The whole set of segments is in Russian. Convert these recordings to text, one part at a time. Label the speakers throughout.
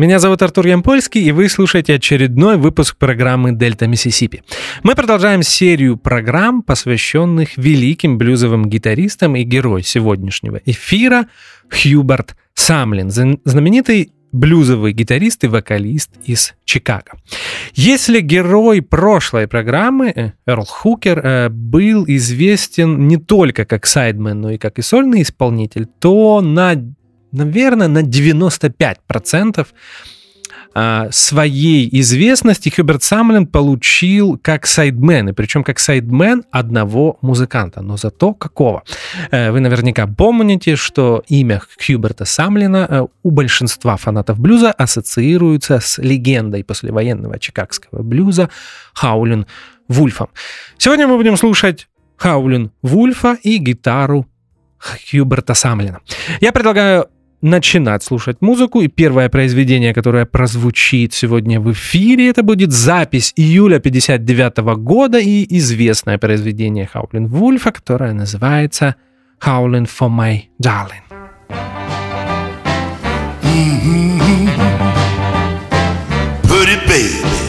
Speaker 1: Меня зовут Артур Ямпольский, и вы слушаете очередной выпуск программы «Дельта Миссисипи». Мы продолжаем серию программ, посвященных великим блюзовым гитаристам и герой сегодняшнего эфира Хьюберт Самлин, знаменитый блюзовый гитарист и вокалист из Чикаго. Если герой прошлой программы, э, Эрл Хукер, э, был известен не только как сайдмен, но и как и сольный исполнитель, то на наверное, на 95% а, своей известности Хьюберт Самлин получил как сайдмен, и причем как сайдмен одного музыканта, но зато какого. Э, вы наверняка помните, что имя Хьюберта Самлина э, у большинства фанатов блюза ассоциируется с легендой послевоенного чикагского блюза Хаулин Вульфом. Сегодня мы будем слушать Хаулин Вульфа и гитару Хьюберта Самлина. Я предлагаю начинать слушать музыку. И первое произведение, которое прозвучит сегодня в эфире, это будет запись июля 59 года и известное произведение Хаулин Вульфа, которое называется «Howling for my darling». Pretty baby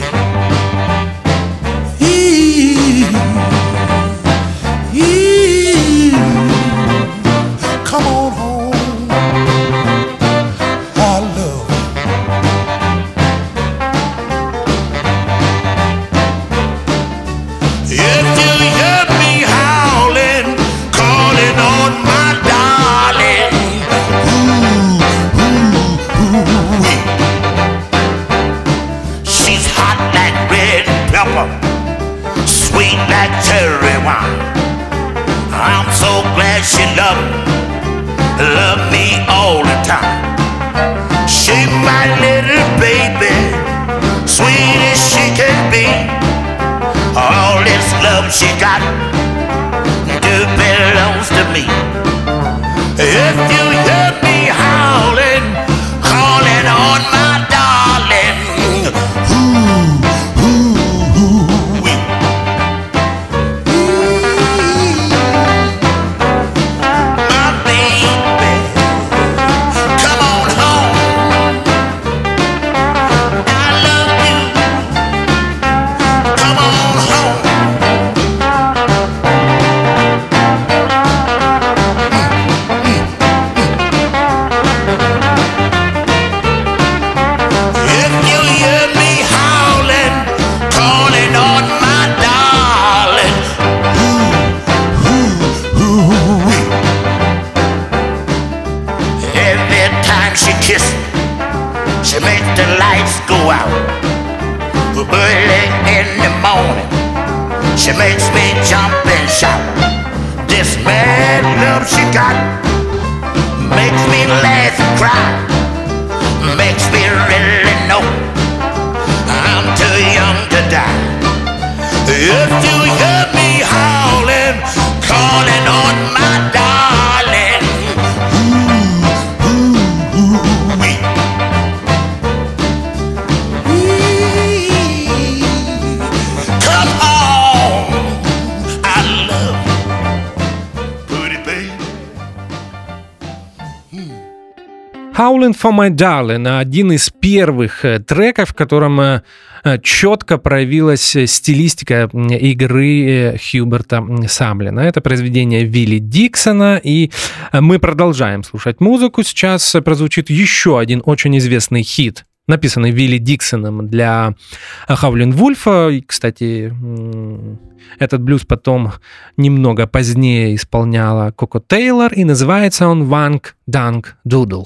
Speaker 1: sweet like cherry wine. I'm so glad she loved me, me all the time. She my little baby, sweet as she can be. All this love she got, do belongs to me. If you hear me howling, calling on my Howling for My Darling, один из первых э, треков, в котором э, э, четко проявилась стилистика игры Хьюберта Самлина. Это произведение Вилли Диксона, и мы продолжаем слушать музыку. Сейчас прозвучит еще один очень известный хит, написанный Вилли Диксоном для Хаулин Вульфа. И, кстати, этот блюз потом немного позднее исполняла Коко Тейлор, и называется он
Speaker 2: «Wang Dang Doodle».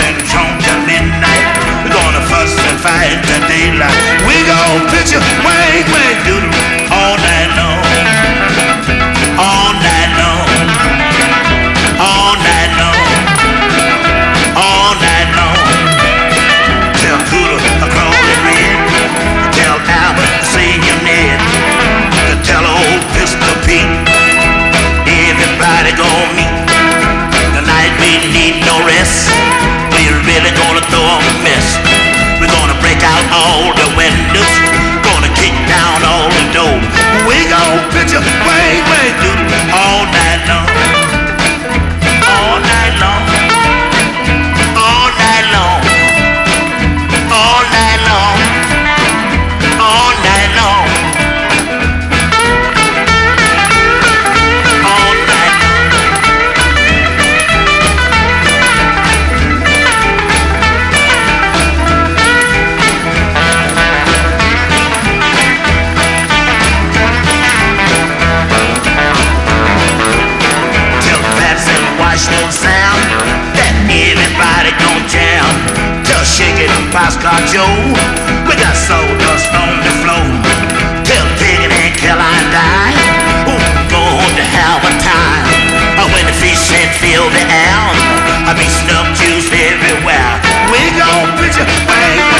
Speaker 2: fight the daylight. We gon' pitch you Wayne Wayne Doodle all night long. It Joe we got sawdust on the floor. Tell Piggin and Caroline die who going to have a time when the fish and fill the air. I be snub juice everywhere. We gon' pitch you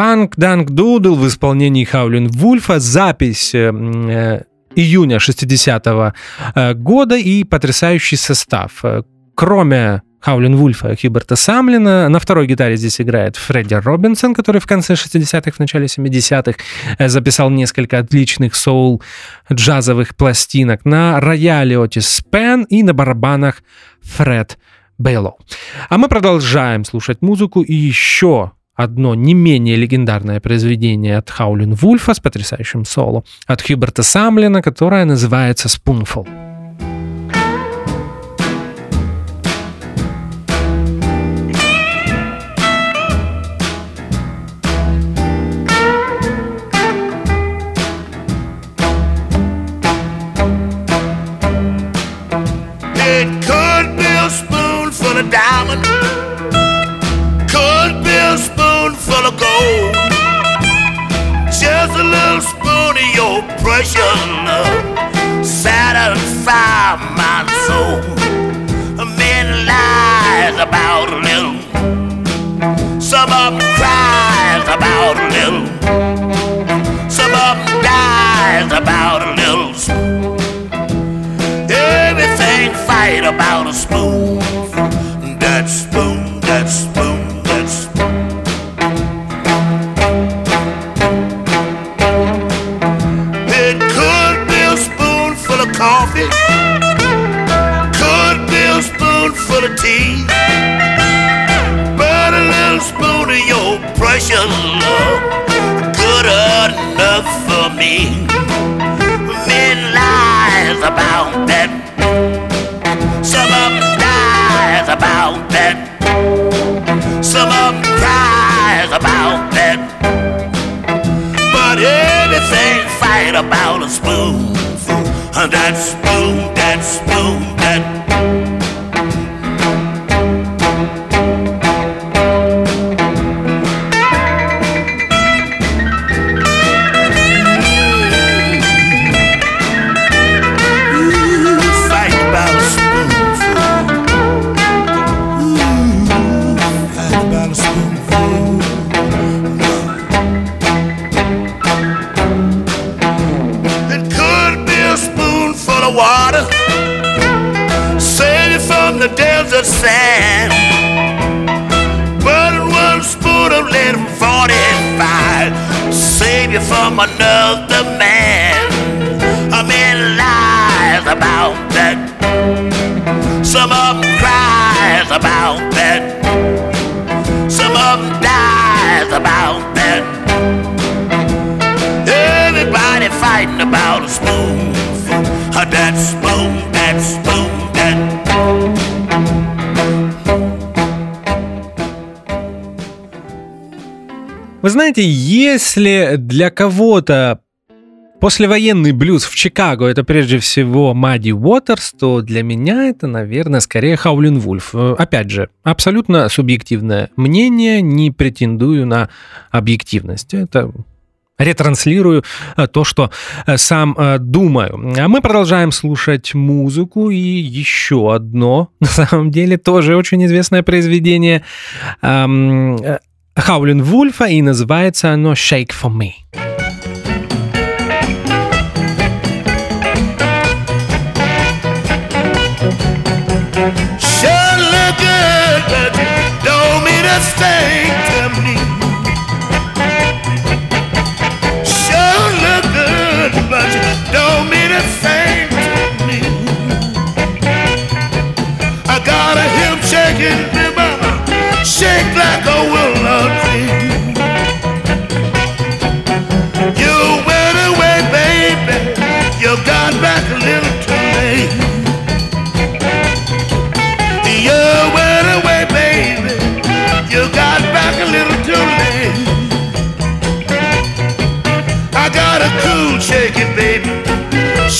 Speaker 1: Wang Dang Doodle в исполнении Хаулин Вульфа. Запись э, э, июня 60-го э, года и потрясающий состав. Э, Кроме Хаулин Вульфа Хьюберта Самлина, на второй гитаре здесь играет Фредди Робинсон, который в конце 60-х, в начале 70-х э, записал несколько отличных соул-джазовых пластинок. На рояле Отис Спэнн и на барабанах Фред Бейлоу. А мы продолжаем слушать музыку и еще одно не менее легендарное произведение от Хаулин Вульфа с потрясающим соло от Хьюберта Самлина, которое называется «Spoonful».
Speaker 2: Love, satisfy my soul. Men lies about little, some of them cries about little, some of them dies about little. Everything fight about a spoon.
Speaker 1: Если для кого-то послевоенный блюз в Чикаго это прежде всего Мадди Уотерс, то для меня это, наверное, скорее Хаулин Вульф. Э, Опять же, абсолютно субъективное мнение, не претендую на объективность. Это ретранслирую э, то, что э, сам думаю. А мы продолжаем слушать музыку и еще одно, на самом деле, тоже очень известное произведение Хаулин Вульфа, и называется оно «Shake for me».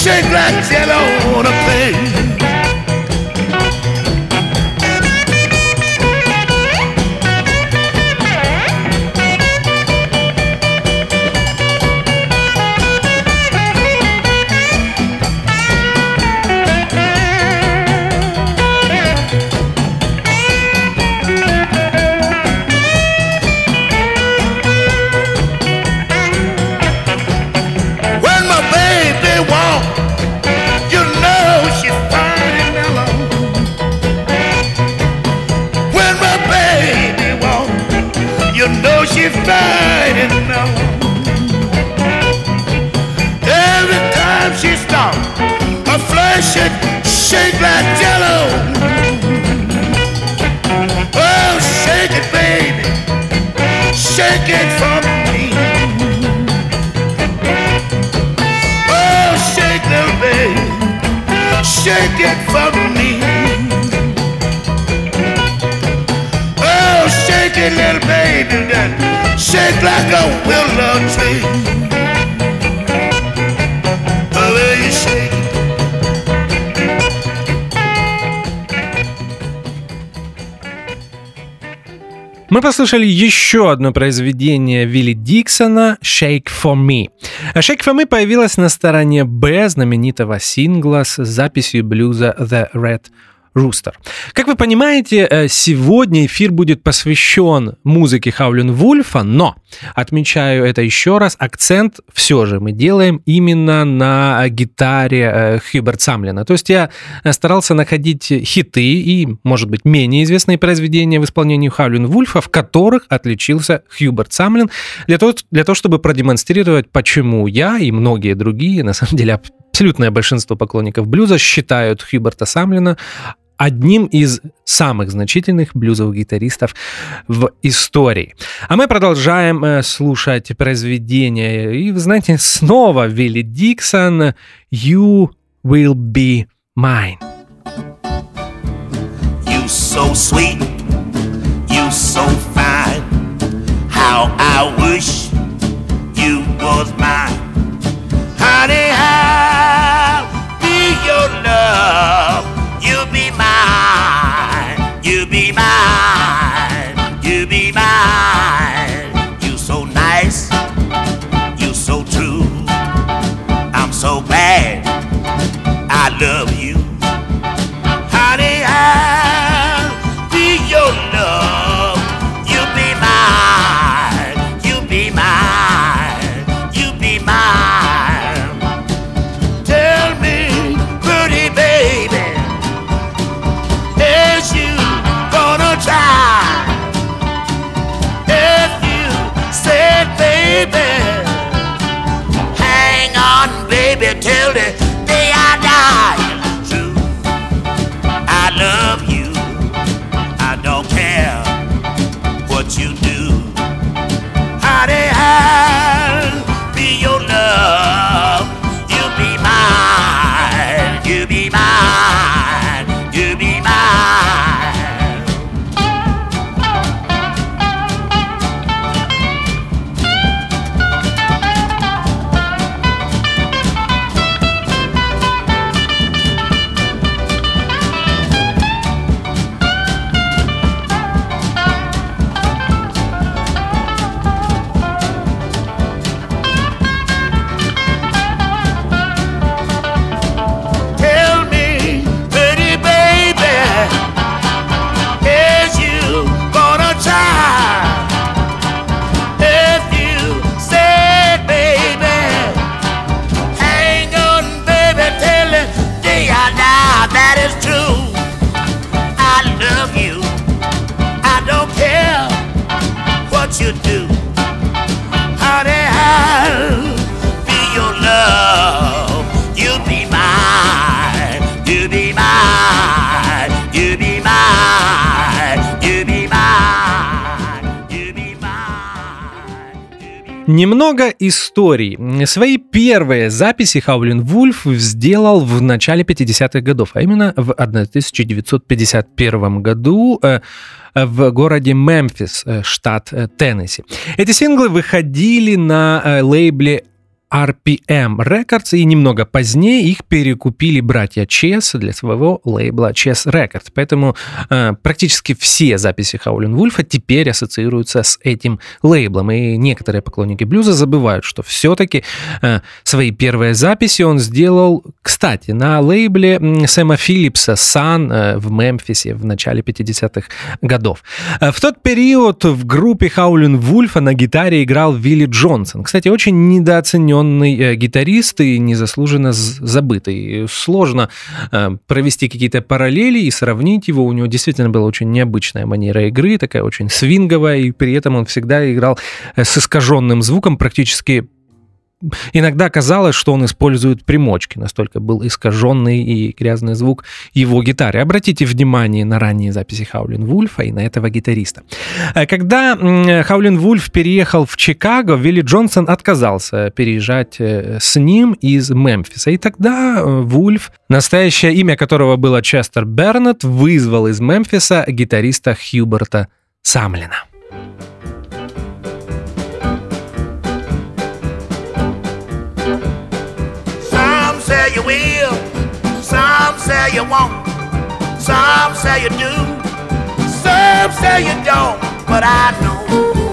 Speaker 2: Shake ain't yellow, on a thing. Shake it for me. Oh, shake it, little baby, then shake like a willow tree.
Speaker 1: Мы послушали еще одно произведение Вилли Диксона «Shake for Me». «Shake for Me» появилась на стороне «Б» знаменитого сингла с записью блюза «The Red Rooster». Как вы понимаете, э, сегодня эфир будет посвящен музыке Хаулин Вульфа, но, отмечаю это еще раз, акцент все же мы делаем именно на гитаре э, Хьюберт Самлина. То есть я э, старался находить хиты и, может быть, менее известные произведения в исполнении Хаулин Вульфа, в которых отличился Хьюберт Самлин, для того, для того, чтобы продемонстрировать, почему я и многие другие, на самом деле абсолютное большинство поклонников блюза считают Хьюберта Самлина одним из самых значительных блюзовых гитаристов в истории. А мы продолжаем э, слушать произведение. И, вы знаете, снова Вилли Диксон «You will be mine».
Speaker 2: You so sweet, you so fine. How I wish you was mine. Love
Speaker 1: Историй. Свои первые записи Хаулин Вульф сделал в начале 50-х годов, а именно в 1951 году э, в городе Мемфис, э, штат э, Теннесси. Эти синглы выходили на лейбле RPM Records, и немного позднее их перекупили братья Чес для своего лейбла Chess Records. Поэтому э, практически все записи Хаулин Вульфа теперь ассоциируются с этим лейблом. И некоторые поклонники блюза забывают, что все-таки э, свои первые записи он сделал, кстати, на лейбле Сэма Филлипса Sun э, в Мемфисе в начале 50-х годов. Э, в тот период в группе Хаулин Вульфа на гитаре играл Вилли Джонсон. Кстати, очень недооценен ценный э, гитарист и незаслуженно забытый. Сложно э, провести какие-то параллели и сравнить его. У него действительно была очень необычная манера игры, такая очень свинговая, и при этом он всегда играл э, с искаженным звуком, практически Иногда казалось, что он использует примочки, настолько был искаженный и грязный звук его гитары. Обратите внимание на ранние записи Хаулин Вульфа и на этого гитариста. Э, когда Хаулин Вульф переехал в Чикаго, Вилли Джонсон отказался переезжать э, с ним из Мемфиса. И тогда э, Вульф, настоящее имя которого было Честер Бернет, вызвал из Мемфиса гитариста Хьюберта Самлина.
Speaker 2: Say you will, some say you won't, some say you do, some say you don't, but I know,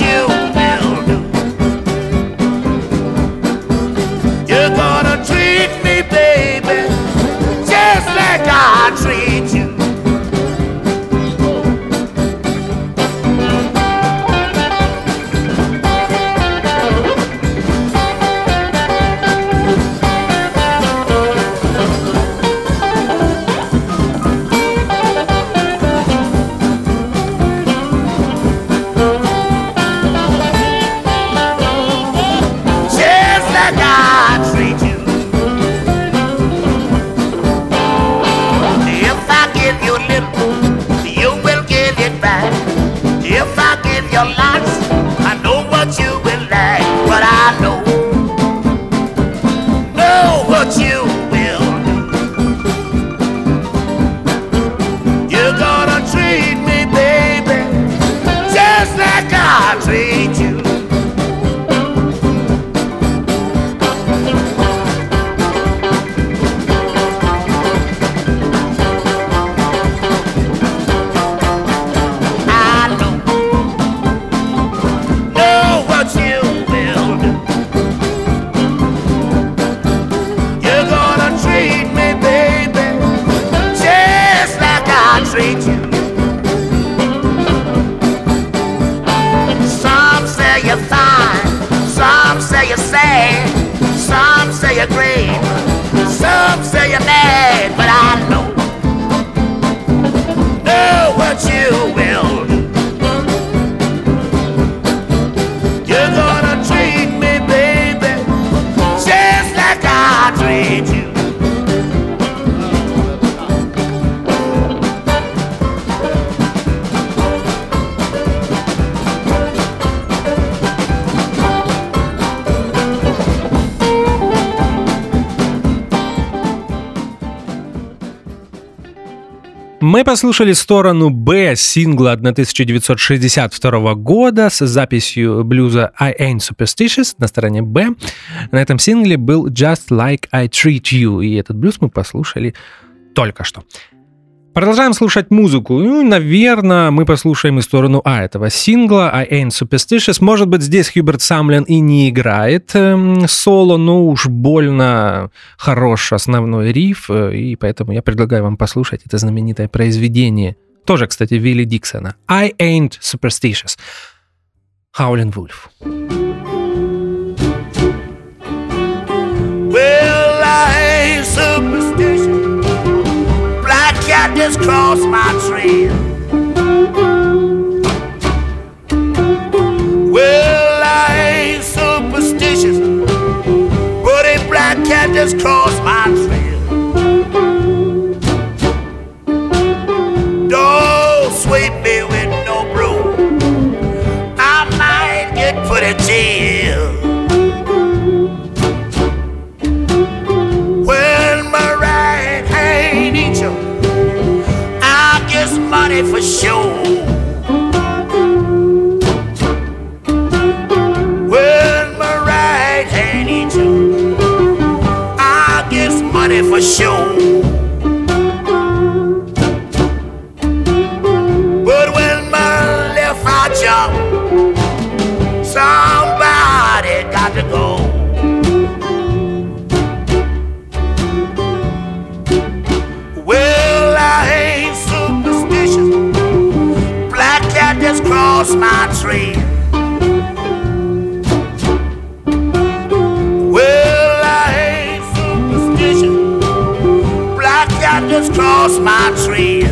Speaker 2: you
Speaker 1: Мы послушали сторону Б сингла 1962 года с записью блюза I Ain't Superstitious на стороне Б. На этом сингле был Just Like I Treat You, и этот блюз мы послушали только что. Продолжаем слушать музыку. Ну, наверное, мы послушаем и сторону А этого сингла I Ain't Superstitious. Может быть, здесь Хьюберт Самлин и не играет эм, соло, но уж больно хорош основной риф, э, и поэтому я предлагаю вам послушать это знаменитое произведение. Тоже, кстати, Вилли Диксона. I Ain't Superstitious. Howlin' Wolf.
Speaker 2: Just crossed my trail. Well, I ain't superstitious, but a black cat just crossed money for sure. When my right hand you, I guess money for sure. But when my left eye jump, somebody just my trail. Well, I ain't superstitious. Black cat just crossed my trail.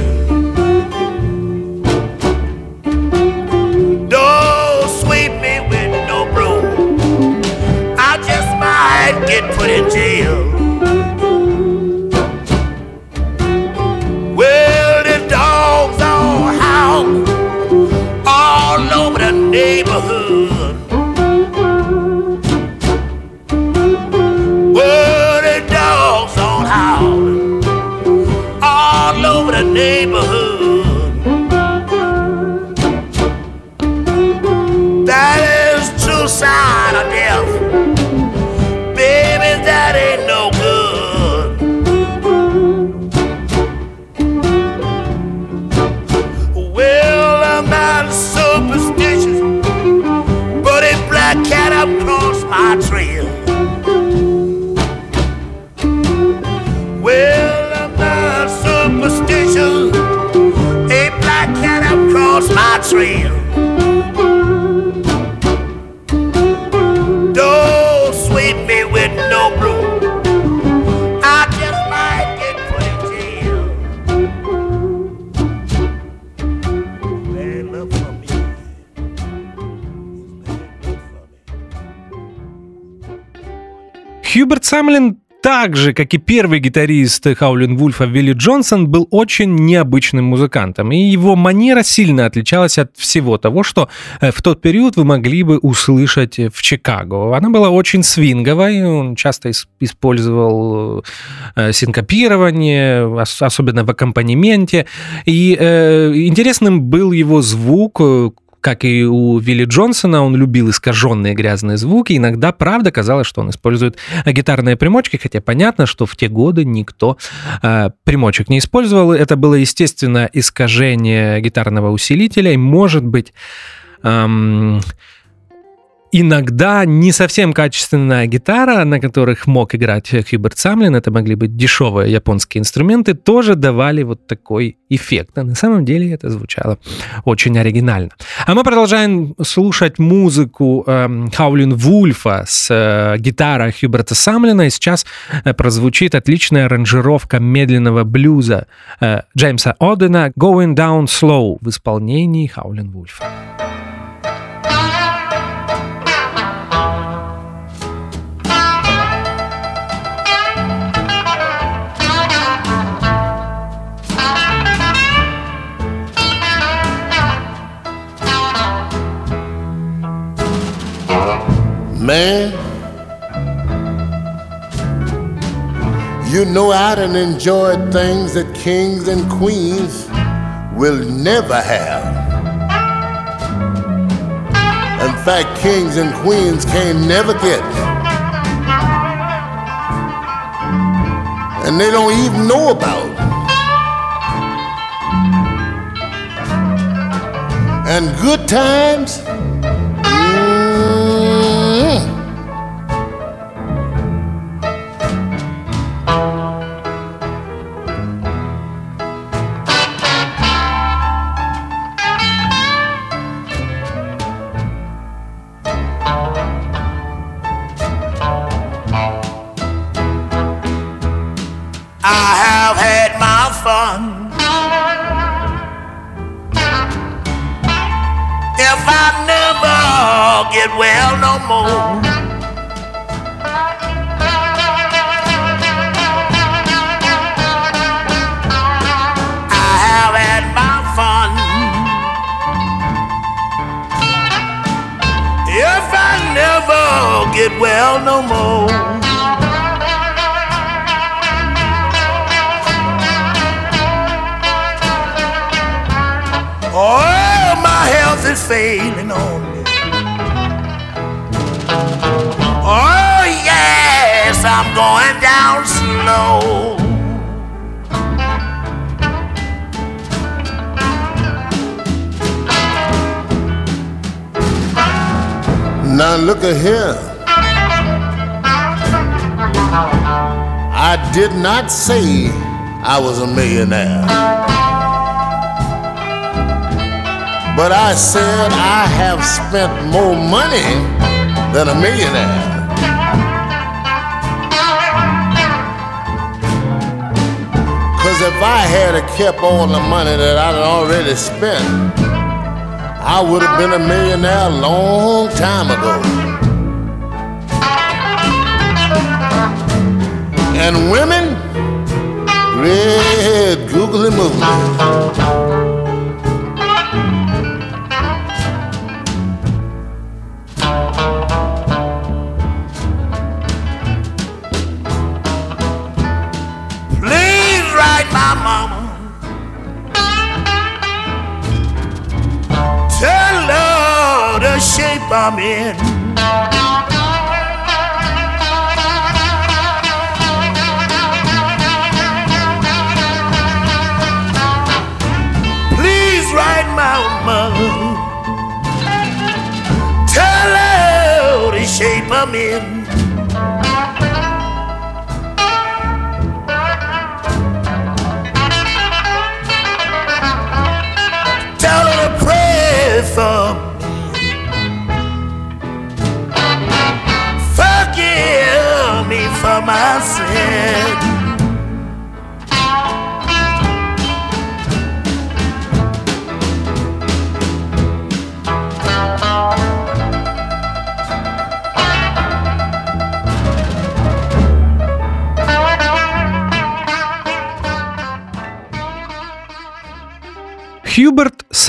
Speaker 2: Don't sweep me with no broom. I just might get put in jail.
Speaker 1: Amen. Же, как и первый гитарист Хаулин Вульфа Вилли Джонсон, был очень необычным музыкантом, и его манера сильно отличалась от всего того, что э, в тот период вы могли бы услышать в Чикаго. Она была очень свинговой, он часто ис- использовал э, синкопирование, ос- особенно в аккомпанементе, и э, интересным был его звук, как и у Вилли Джонсона, он любил искаженные грязные звуки. Иногда, правда, казалось, что он использует гитарные примочки, хотя понятно, что в те годы никто э, примочек не использовал. Это было, естественно, искажение гитарного усилителя, и, может быть, эм, иногда не совсем качественная гитара, на которых мог играть Хьюберт Самлин, это могли быть дешевые японские инструменты, тоже давали вот такой эффект. А на самом деле это звучало очень оригинально. А мы продолжаем слушать музыку эм, Хаулин Вульфа с э, гитарой Хьюберта Самлина, и сейчас э, прозвучит отличная аранжировка медленного блюза э, Джеймса Одена «Going Down Slow» в исполнении Хаулин Вульфа.
Speaker 3: Man, you know I done enjoyed things that kings and queens will never have. In fact, kings and queens can never get. And they don't even know about. And good times.
Speaker 2: Get well no more. I have had my fun. If I never get well no more. Oh, my health is failing on yes, I'm going down slow.
Speaker 3: Now look at here. I did not say I was a millionaire. But I said I have spent more money than a millionaire. If I had kept all the money that I'd already spent, I would have been a millionaire a long time ago. And women, red googly moogly.
Speaker 2: In. Please write my mother. Tell her the shape I'm in.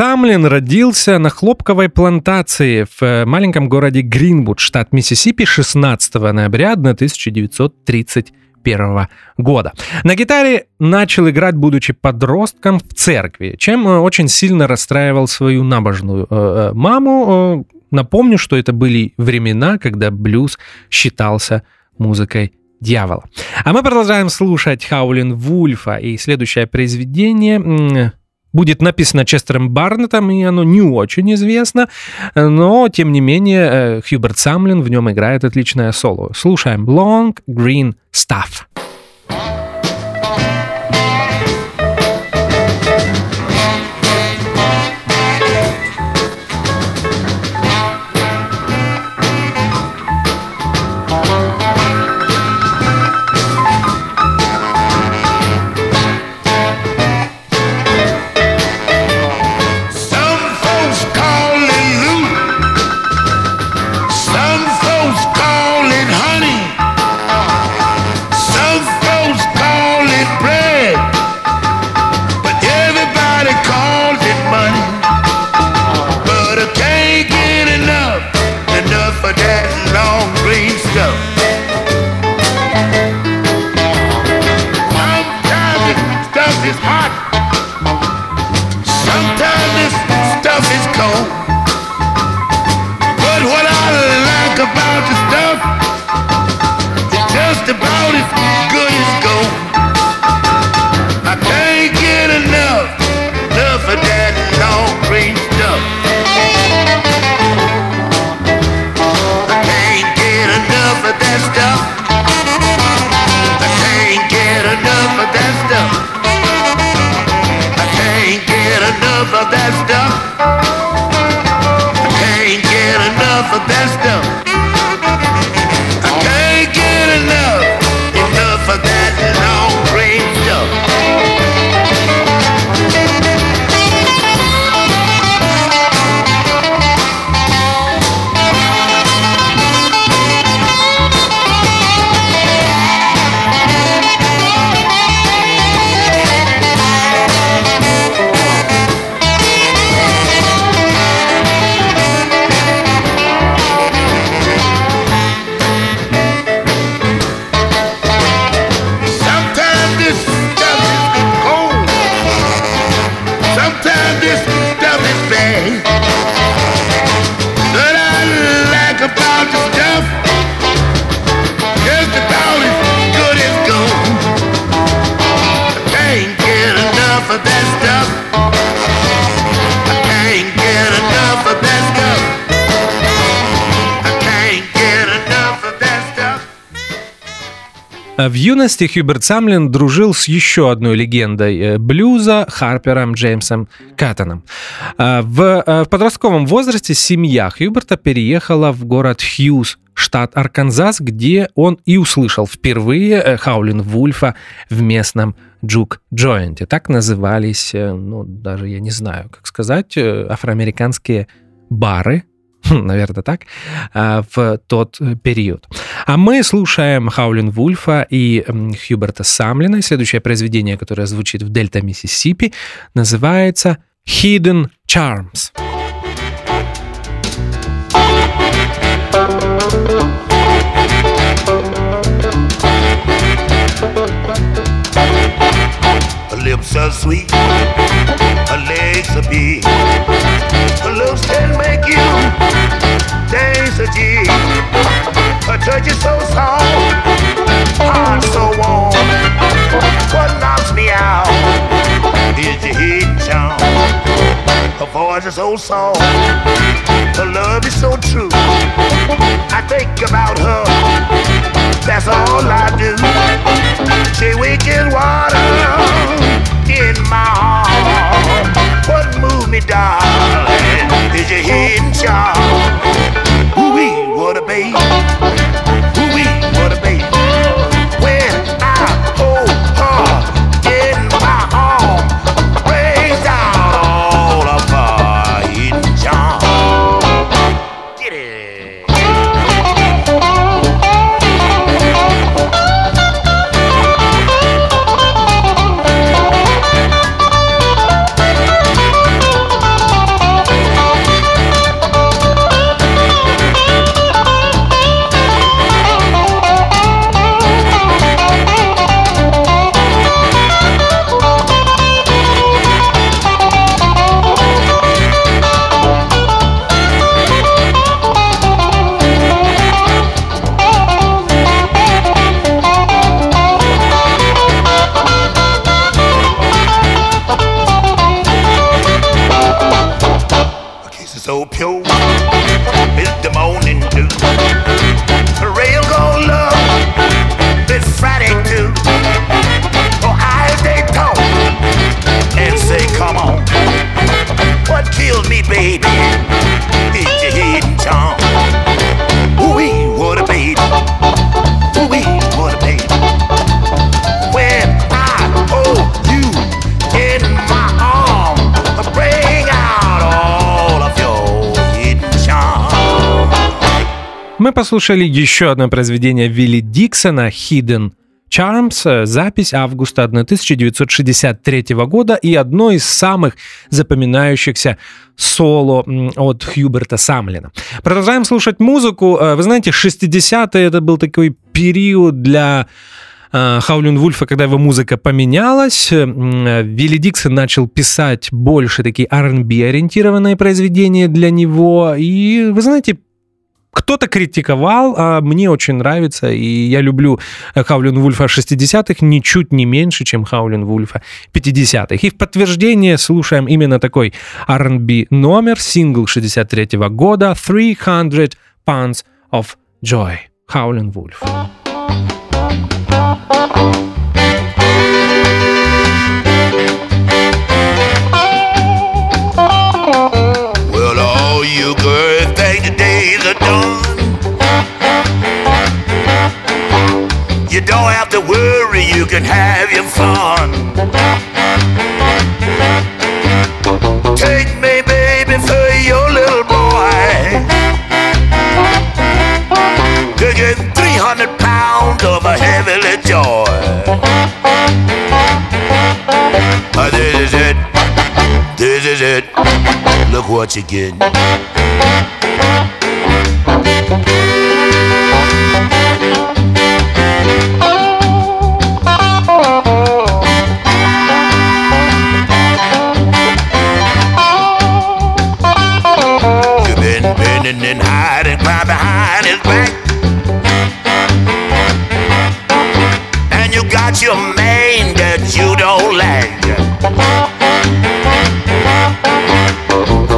Speaker 1: Самлин родился на хлопковой плантации в э, маленьком городе Гринвуд, штат Миссисипи, 16 ноября 1931 года. На гитаре начал играть, будучи подростком в церкви, чем э, очень сильно расстраивал свою набожную э, э, маму. Напомню, что это были времена, когда блюз считался музыкой дьявола. А мы продолжаем слушать Хаулин Вульфа, и следующее произведение будет написано Честером Барнеттом, и оно не очень известно, но, тем не менее, э, Хьюберт Самлин в нем играет отличное соло. Слушаем Long Green Stuff.
Speaker 2: Enough of that stuff. I can't get enough of that stuff.
Speaker 1: Юности Хьюберт Самлин дружил с еще одной легендой э, блюза Харпером Джеймсом Каттоном. Э, В, э, в подростковом возрасте семья Хьюберта переехала в город Хьюз, штат Арканзас, где он и услышал впервые э, Хаулин Вульфа в местном джук джойнте. Так назывались, ну, даже я не знаю, как сказать, афроамериканские бары, наверное, так, а, в тот э, период. А мы слушаем Хаулин Вульфа и Хьюберта Самлина. Следующее произведение, которое звучит в Дельта, Миссисипи, называется Hidden Charms.
Speaker 2: Lips are sweet, legs are big. Her looks can make you dance a jig. Her touch is so soft, heart so warm. What knocks me out is your hidden charm. Her voice is so soft, her love is so true. I think about her, that's all I do. She wicked water in my heart me darling, is your hidden charm? Ooh-wee, what a baby.
Speaker 1: Мы послушали еще одно произведение Вилли Диксона «Hidden Charms», э, запись августа 1963 года и одно из самых запоминающихся соло от Хьюберта Самлина. Продолжаем слушать музыку. Э, Вы знаете, 60-е это был такой период для э, Хаулин Вульфа, когда его музыка поменялась, Вилли Диксон начал писать больше такие R&B ориентированные произведения для него. И, вы знаете, кто-то критиковал, а мне очень нравится, и я люблю Хаулин Вульфа 60-х ничуть не меньше, чем Хаулин Вульфа 50-х. И в подтверждение слушаем именно такой R&B номер, сингл 63 года «300 Pounds of Joy». Хаулин Вульф.
Speaker 2: Well, all you things the days are done. You don't have to worry, you can have your fun. Take me, baby, for your little boy. Taking 300 pounds of a heavenly joy. This is it. This is it. Look what you get. running and hiding, climb behind his back. And you got your man that you don't like.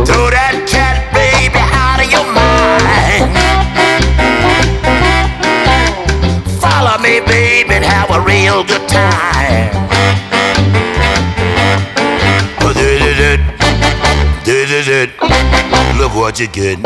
Speaker 2: Throw that cat baby out of your mind. Follow me, baby, and have a real good time. Oh, do do do do do do. Look what you get.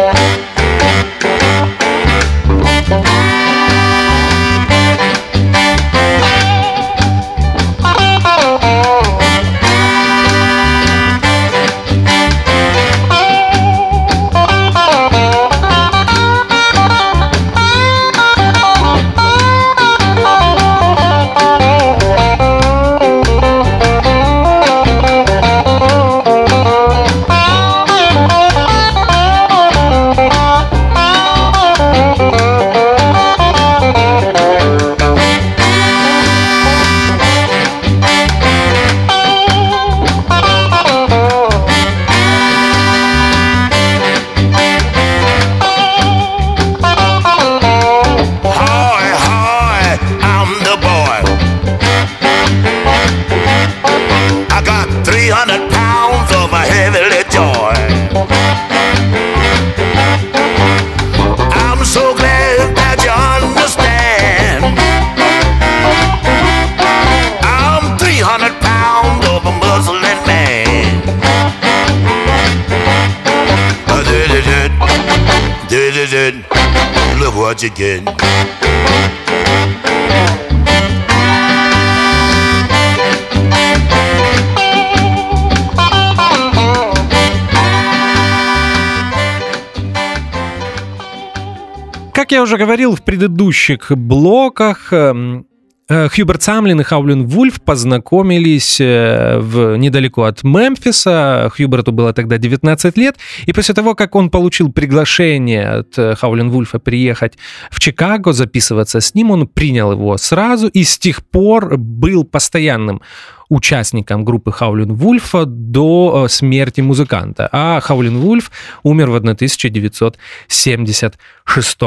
Speaker 1: Предыдущих блоках, эм, Хьюберт Самлин и Хаулин Вульф познакомились э, в, недалеко от Мемфиса. Хьюберту было тогда 19 лет. И после того, как он получил приглашение от э, Хаулин Вульфа приехать в Чикаго, записываться с ним, он принял его сразу и с тех пор был постоянным участником группы Хаулин Вульфа до э, смерти музыканта. А Хаулин Вульф умер в 1976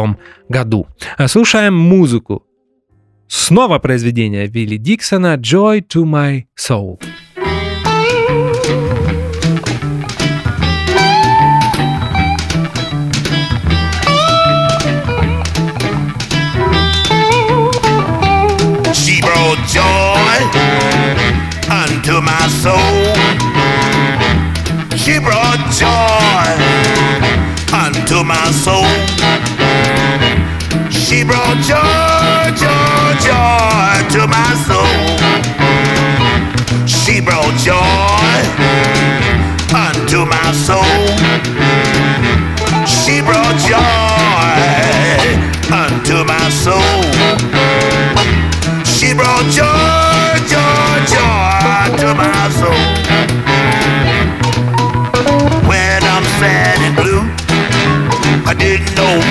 Speaker 1: году. Слушаем музыку. Снова произведение Вилли Диксона «Joy to my soul».
Speaker 2: She brought joy unto my soul. She brought joy unto my soul. She brought joy, joy to my soul. She brought joy unto my soul. She brought joy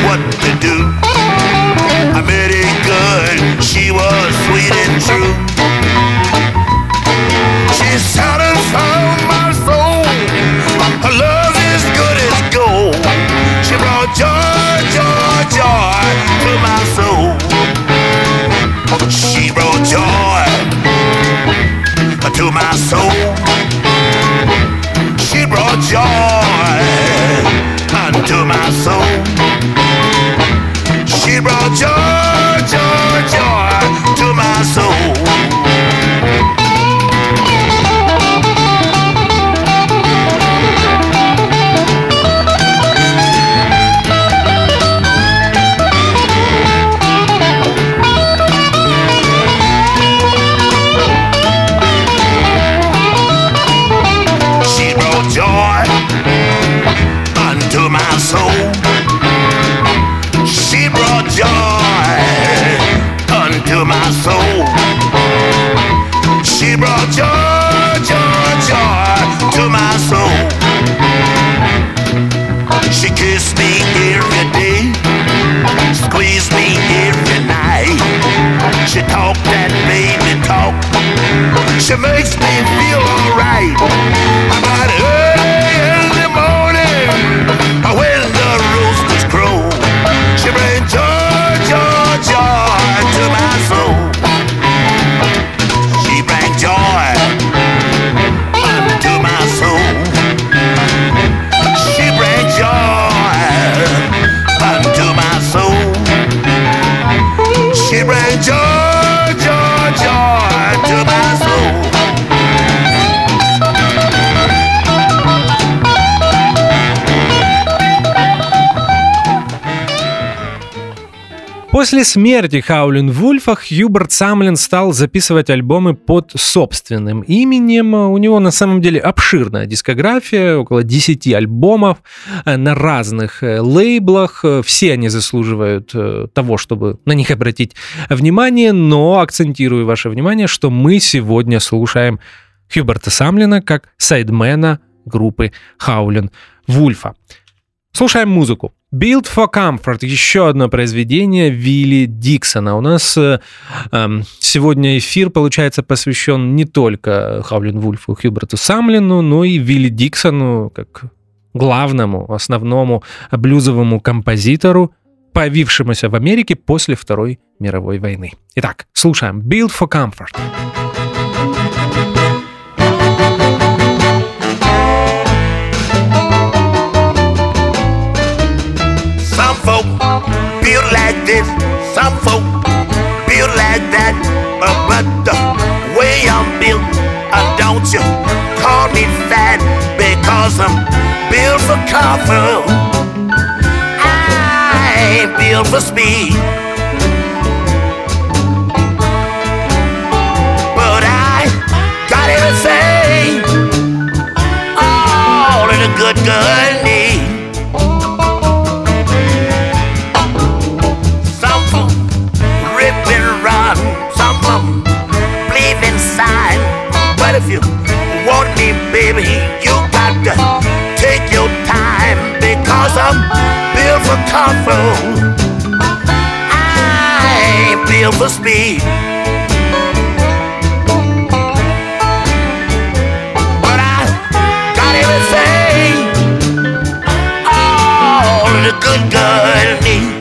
Speaker 2: what to do. I met a good, she was sweet and true. She satisfied my soul. Her love is good as gold. She brought joy, joy, joy to my soul. She brought joy to my soul. She brought joy unto my soul.
Speaker 1: После смерти Хаулин Вульфа Хьюберт Самлин стал записывать альбомы под собственным именем. У него на самом деле обширная дискография, около 10 альбомов э, на разных э, лейблах. Все они заслуживают э, того, чтобы на них обратить внимание, но акцентирую ваше внимание, что мы сегодня слушаем Хьюберта Самлина как сайдмена группы Хаулин Вульфа. Слушаем музыку. Build for Comfort, еще одно произведение Вилли Диксона. У нас э, э, сегодня эфир, получается, посвящен не только Хаулин Вульфу, Хьюберту Самлину, но и Вилли Диксону, как главному, основному блюзовому композитору, появившемуся в Америке после Второй мировой войны. Итак, слушаем Build for Comfort.
Speaker 2: This. Some folk build like that, uh, but the way I'm built, uh, don't you call me fat because I'm built for comfort. I ain't built for speed. For comfort. I ain't built for speed. But I got everything all the good girl needs.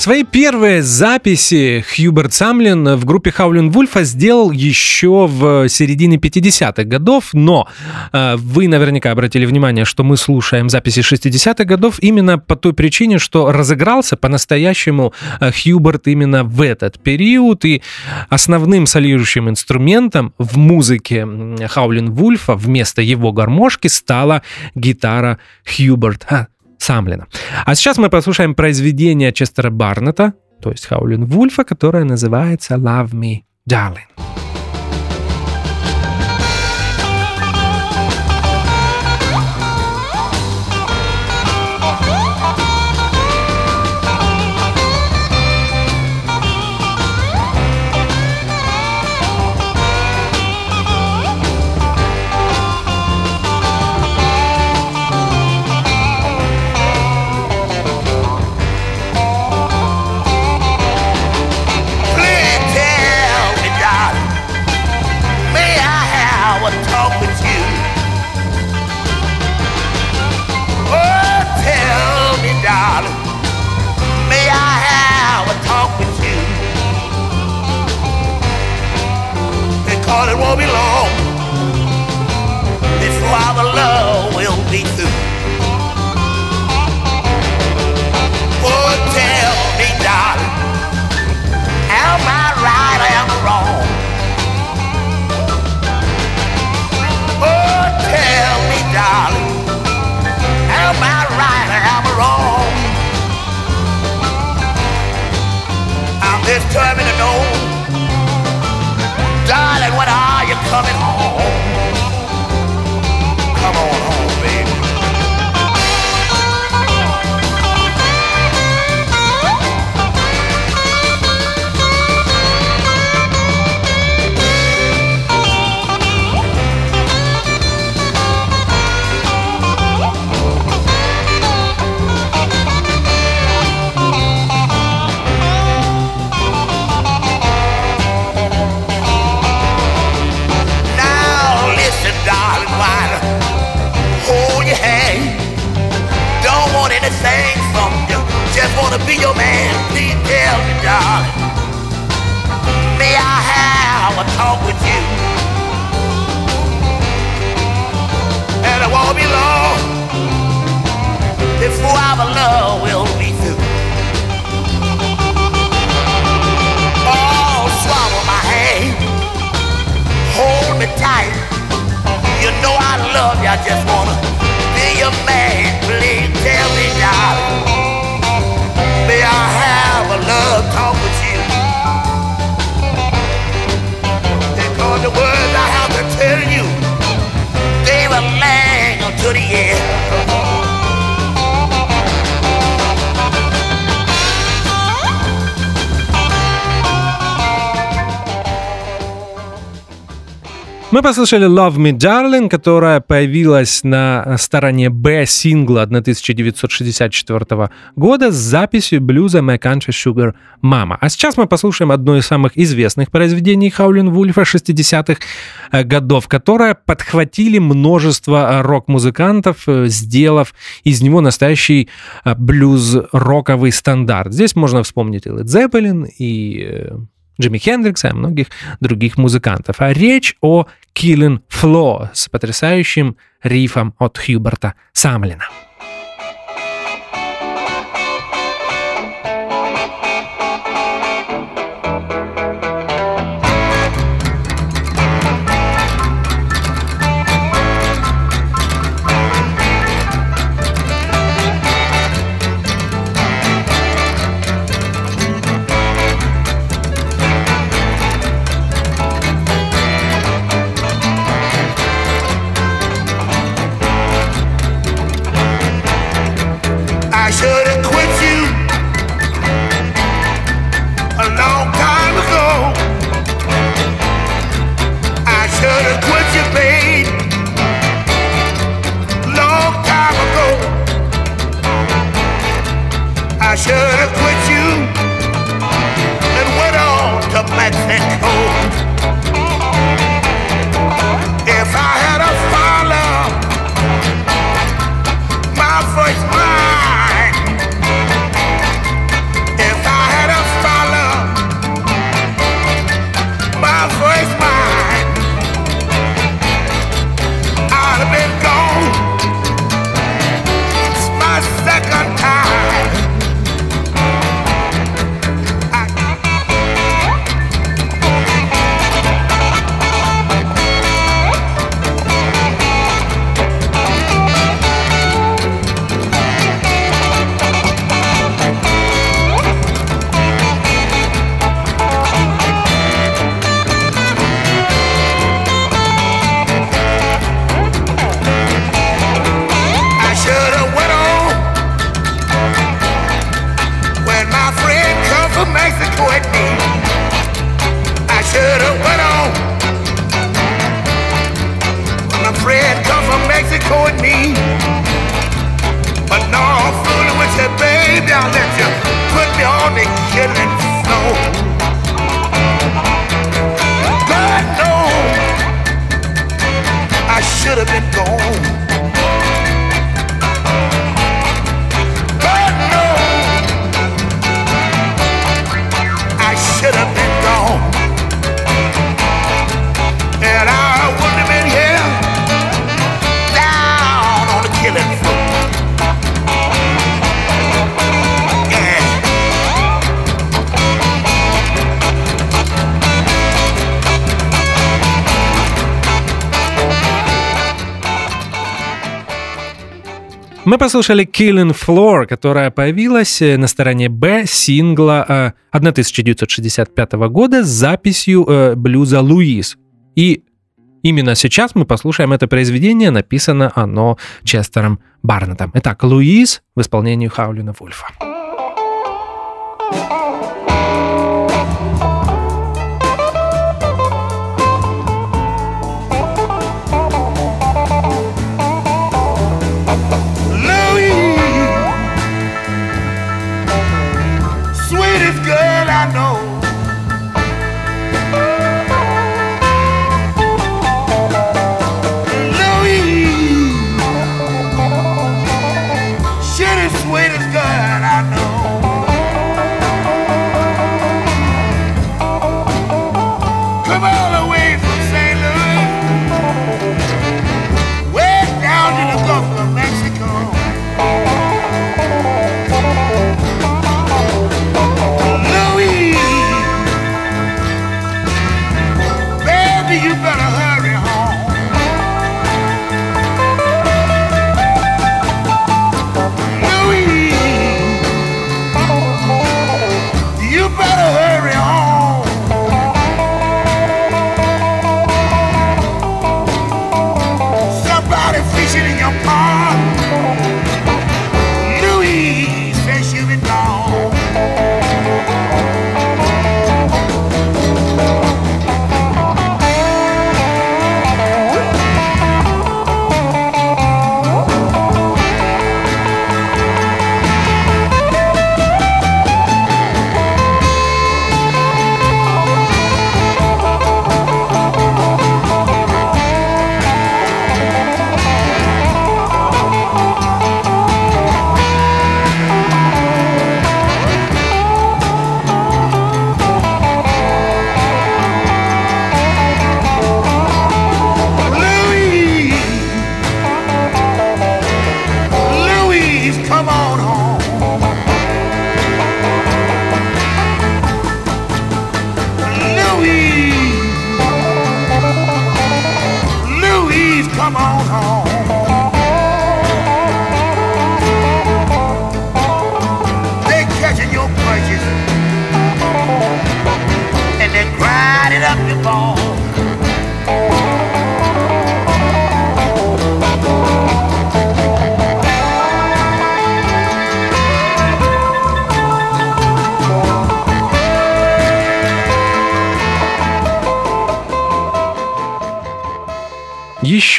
Speaker 1: Свои первые записи Хьюберт Самлин в группе Хаулин Вульфа сделал еще в середине 50-х годов, но э, вы наверняка обратили внимание, что мы слушаем записи 60-х годов именно по той причине, что разыгрался по-настоящему э, Хьюберт именно в этот период, и основным солирующим инструментом в музыке Хаулин Вульфа вместо его гармошки стала гитара Хьюберт Самлина. А сейчас мы послушаем произведение Честера Барнета, то есть Хаулин Вульфа, которое называется «Love Me, Darling». Послушали Love Me Darling, которая появилась на стороне Б сингла 1964 года с записью блюза My Country Sugar Mama. А сейчас мы послушаем одно из самых известных произведений Хаулин Вульфа 60-х э, годов, которое подхватили множество э, рок-музыкантов, э, сделав из него настоящий блюз-роковый стандарт. Здесь можно вспомнить и Led Zeppelin, и Джимми Хендрикса и многих других музыкантов. А речь о Killing Floor с потрясающим рифом от Хьюберта Самлина. Мы послушали Killing Floor, которая появилась э, на стороне Б сингла э, 1965 года с записью э, блюза Луис. И
Speaker 2: именно сейчас мы послушаем это произведение. Написано оно Честером Барнеттом. Итак, Луиз в исполнении Хаулина Вульфа.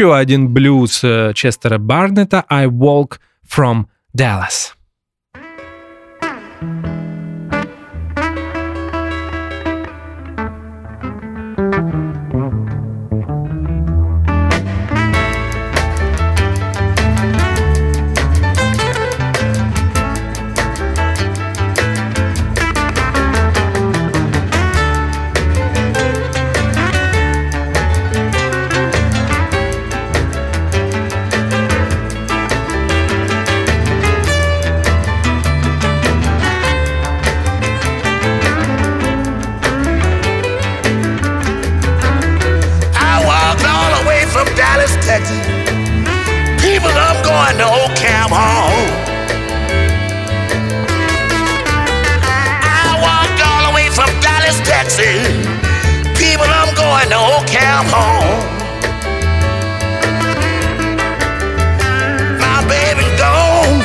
Speaker 2: Еще один блюз э, Честера Барнетта «I Walk from Dallas».
Speaker 4: Camp Hall. My baby's gone.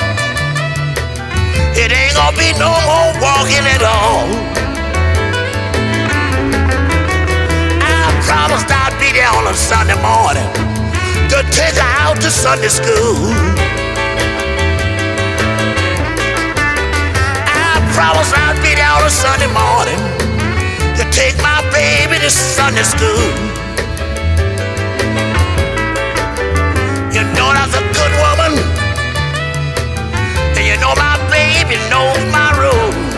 Speaker 4: It ain't gonna be no more walking at all. I promised I'd be there on a Sunday morning to take her out to Sunday school. I promised I'd be there on a Sunday morning to take my baby to Sunday school. You know my baby knows my rules.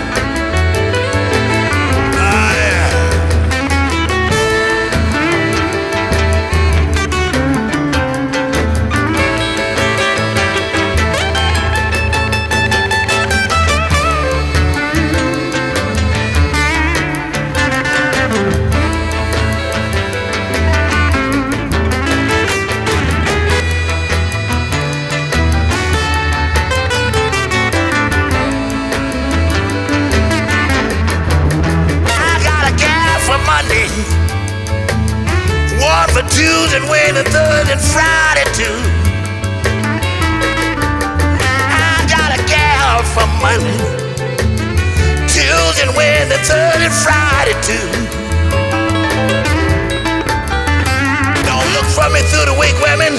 Speaker 2: Tuesday, Wednesday, Thursday, and Friday too. I got a gal for Monday. Tuesday, Wednesday, Thursday, and Friday too. Don't look for me through the week, women.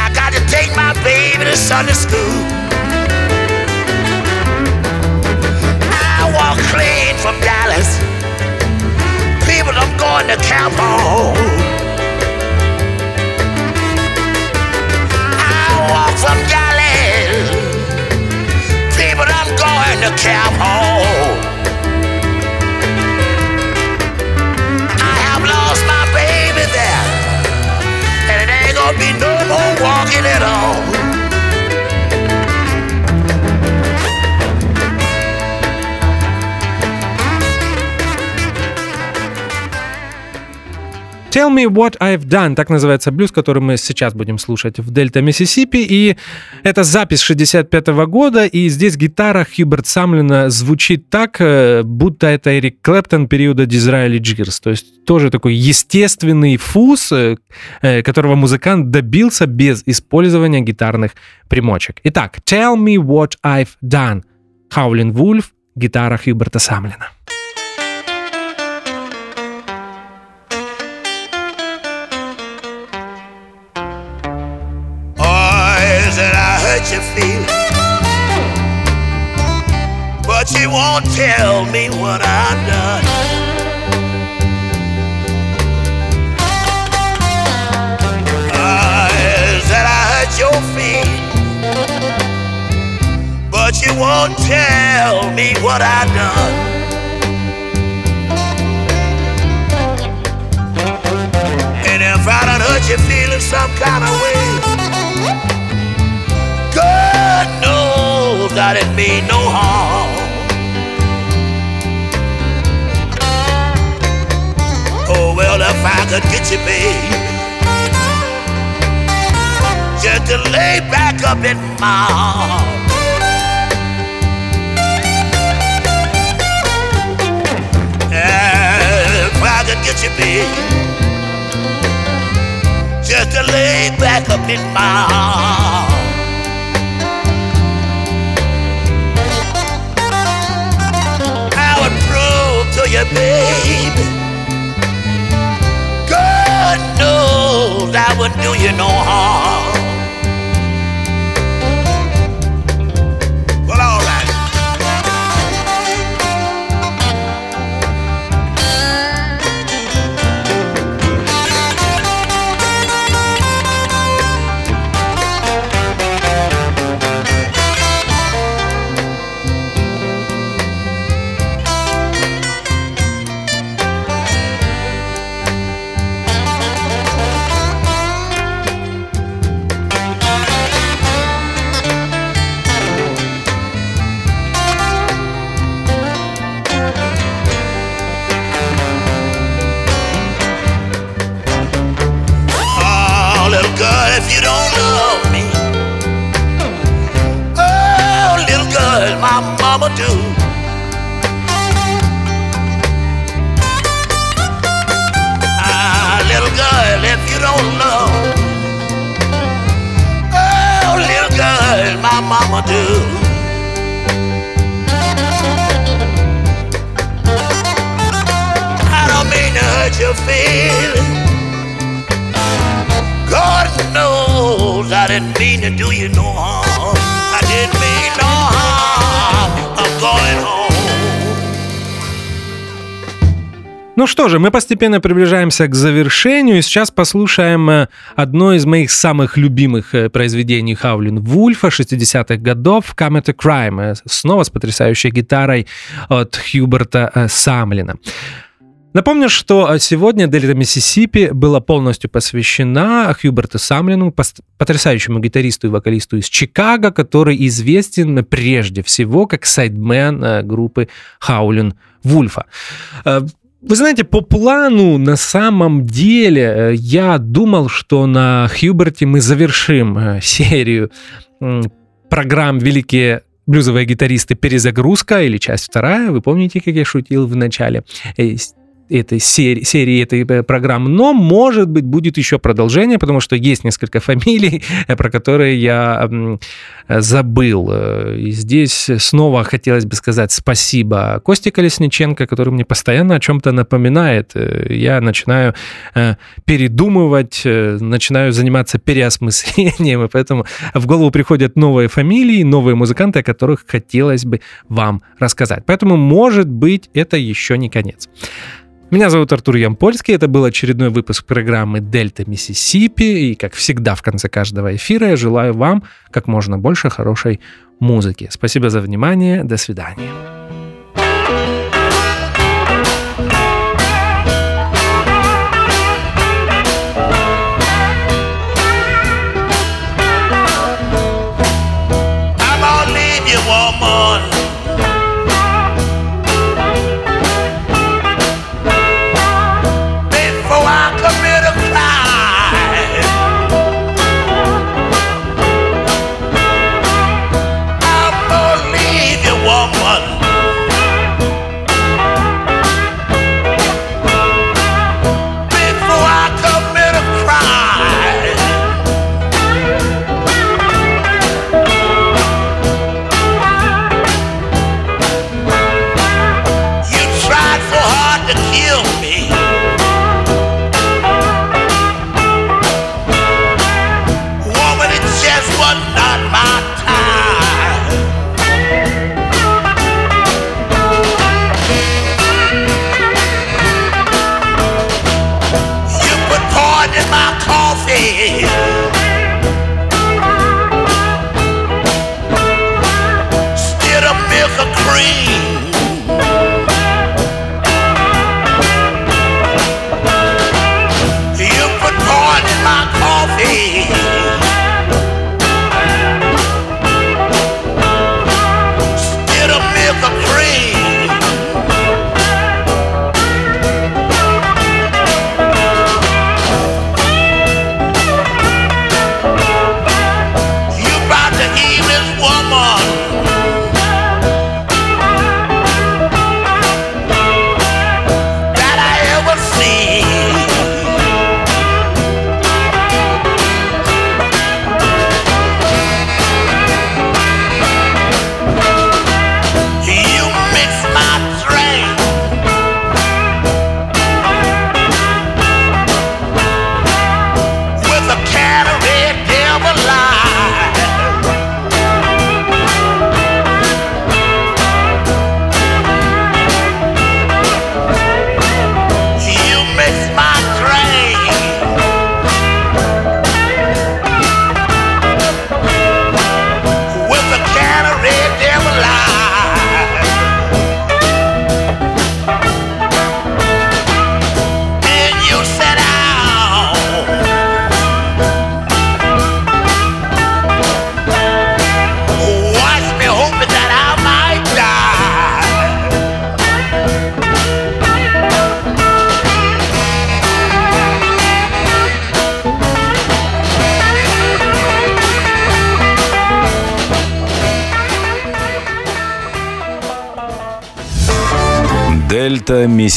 Speaker 2: I got to take my baby to Sunday school. I walk clean from Dallas. People, I'm going to Camp Hall.
Speaker 1: Tell Me What I've Done, так называется блюз, который мы сейчас будем слушать в Дельта, Миссисипи. И это запись 65 года, и здесь гитара Хьюберт Самлина звучит так, э, будто это Эрик Клэптон периода Дизраэли Джирс. То есть тоже такой естественный фуз, э, э, которого музыкант добился без использования гитарных примочек. Итак, Tell Me What I've Done. Хаулин Вульф, гитара Хьюберта Самлина.
Speaker 2: I hurt your. But you won't tell me what I've done. Ah, Boys, that I hurt your feelings. But you won't tell me what I've done. And if I done hurt your feelings some kind of way, God knows I didn't mean no harm. Oh, well, if I could get you, babe, just to lay back up in my arms. If I could get you, babe, just to lay back up in my arms. Baby. God knows I wouldn't do you no harm.
Speaker 1: Что же, мы постепенно приближаемся к завершению, и сейчас послушаем э, одно из моих самых любимых э, произведений Хаулин Вульфа 60-х годов «Come at a Crime», э, снова с потрясающей гитарой от Хьюберта Самлина. Напомню, что сегодня Дельта Миссисипи была полностью посвящена Хьюберту Самлину, потрясающему гитаристу и вокалисту из Чикаго, который известен прежде всего как сайдмен группы Хаулин Вульфа. Э, Вы знаете, по плану на самом деле э, я думал, что на Хьюберте мы завершим э, серию программ «Великие блюзовые гитаристы. Перезагрузка» или часть вторая. Вы помните, как я шутил в начале? Э,
Speaker 2: этой серии, серии этой э, программы, но, может быть, будет еще продолжение, потому что есть несколько фамилий, э, про которые я забыл. И здесь снова хотелось бы сказать спасибо Косте Колесниченко, который мне постоянно о чем-то напоминает. Я начинаю передумывать, начинаю заниматься переосмыслением, и поэтому в голову приходят новые фамилии, новые музыканты, о которых хотелось бы вам рассказать. Поэтому, может быть, это еще не конец. Меня зовут Артур Ямпольский, это был очередной выпуск программы «Дельта Миссисипи», и, как всегда, в конце каждого эфира я желаю вам как можно больше хорошей музыки. Спасибо за внимание, до свидания.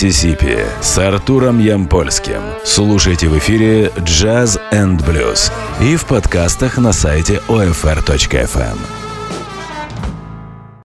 Speaker 5: Миссисипи с Артуром Ямпольским. Слушайте в эфире «Джаз энд блюз» и в подкастах на сайте OFR.FM.